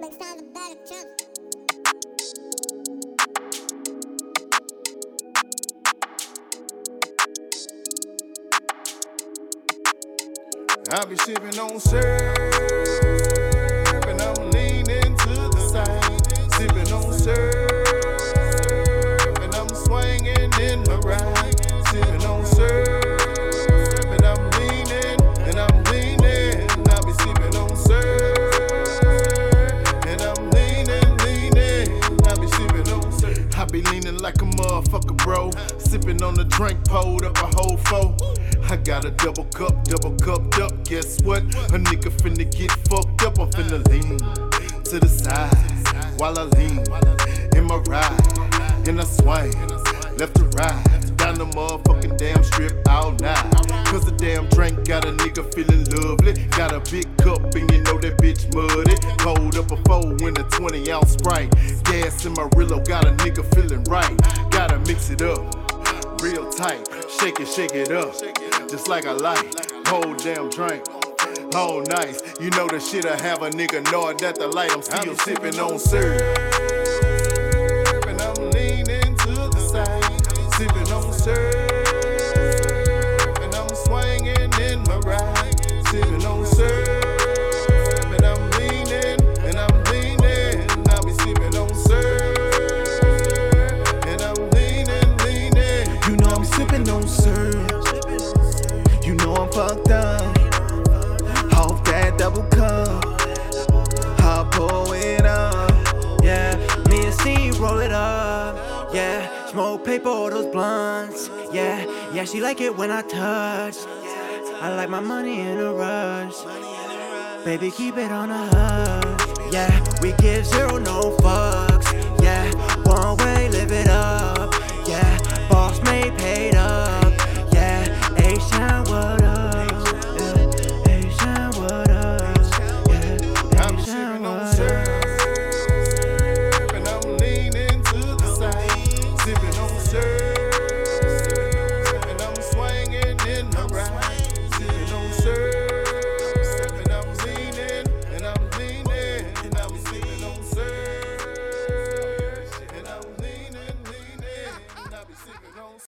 next time the better. I be sipping on syrup be leaning like a motherfucker, bro. Sipping on the drink, pulled up a whole four. I got a double cup, double cupped up. Guess what? A nigga finna get fucked up. I'm finna lean to the side while I lean in my ride. And I swing left to right down the motherfucking damn strip all night. Cause the damn drink got a nigga feeling lovely. Got a big cup and you know that bitch muddy. Cold up a four in a 20 ounce sprite. Gas in my Rillo got a nigga feeling right. Gotta mix it up real tight. Shake it, shake it up, just like I like. Whole damn drink. All nice, you know the shit I have a nigga know that the light. I'm still sipping on syrup. Sipping smoke paper or those blunts. Yeah, yeah, she like it when I touch. I like my money in a rush. Baby, keep it on a hush. Yeah, we give zero no fucks.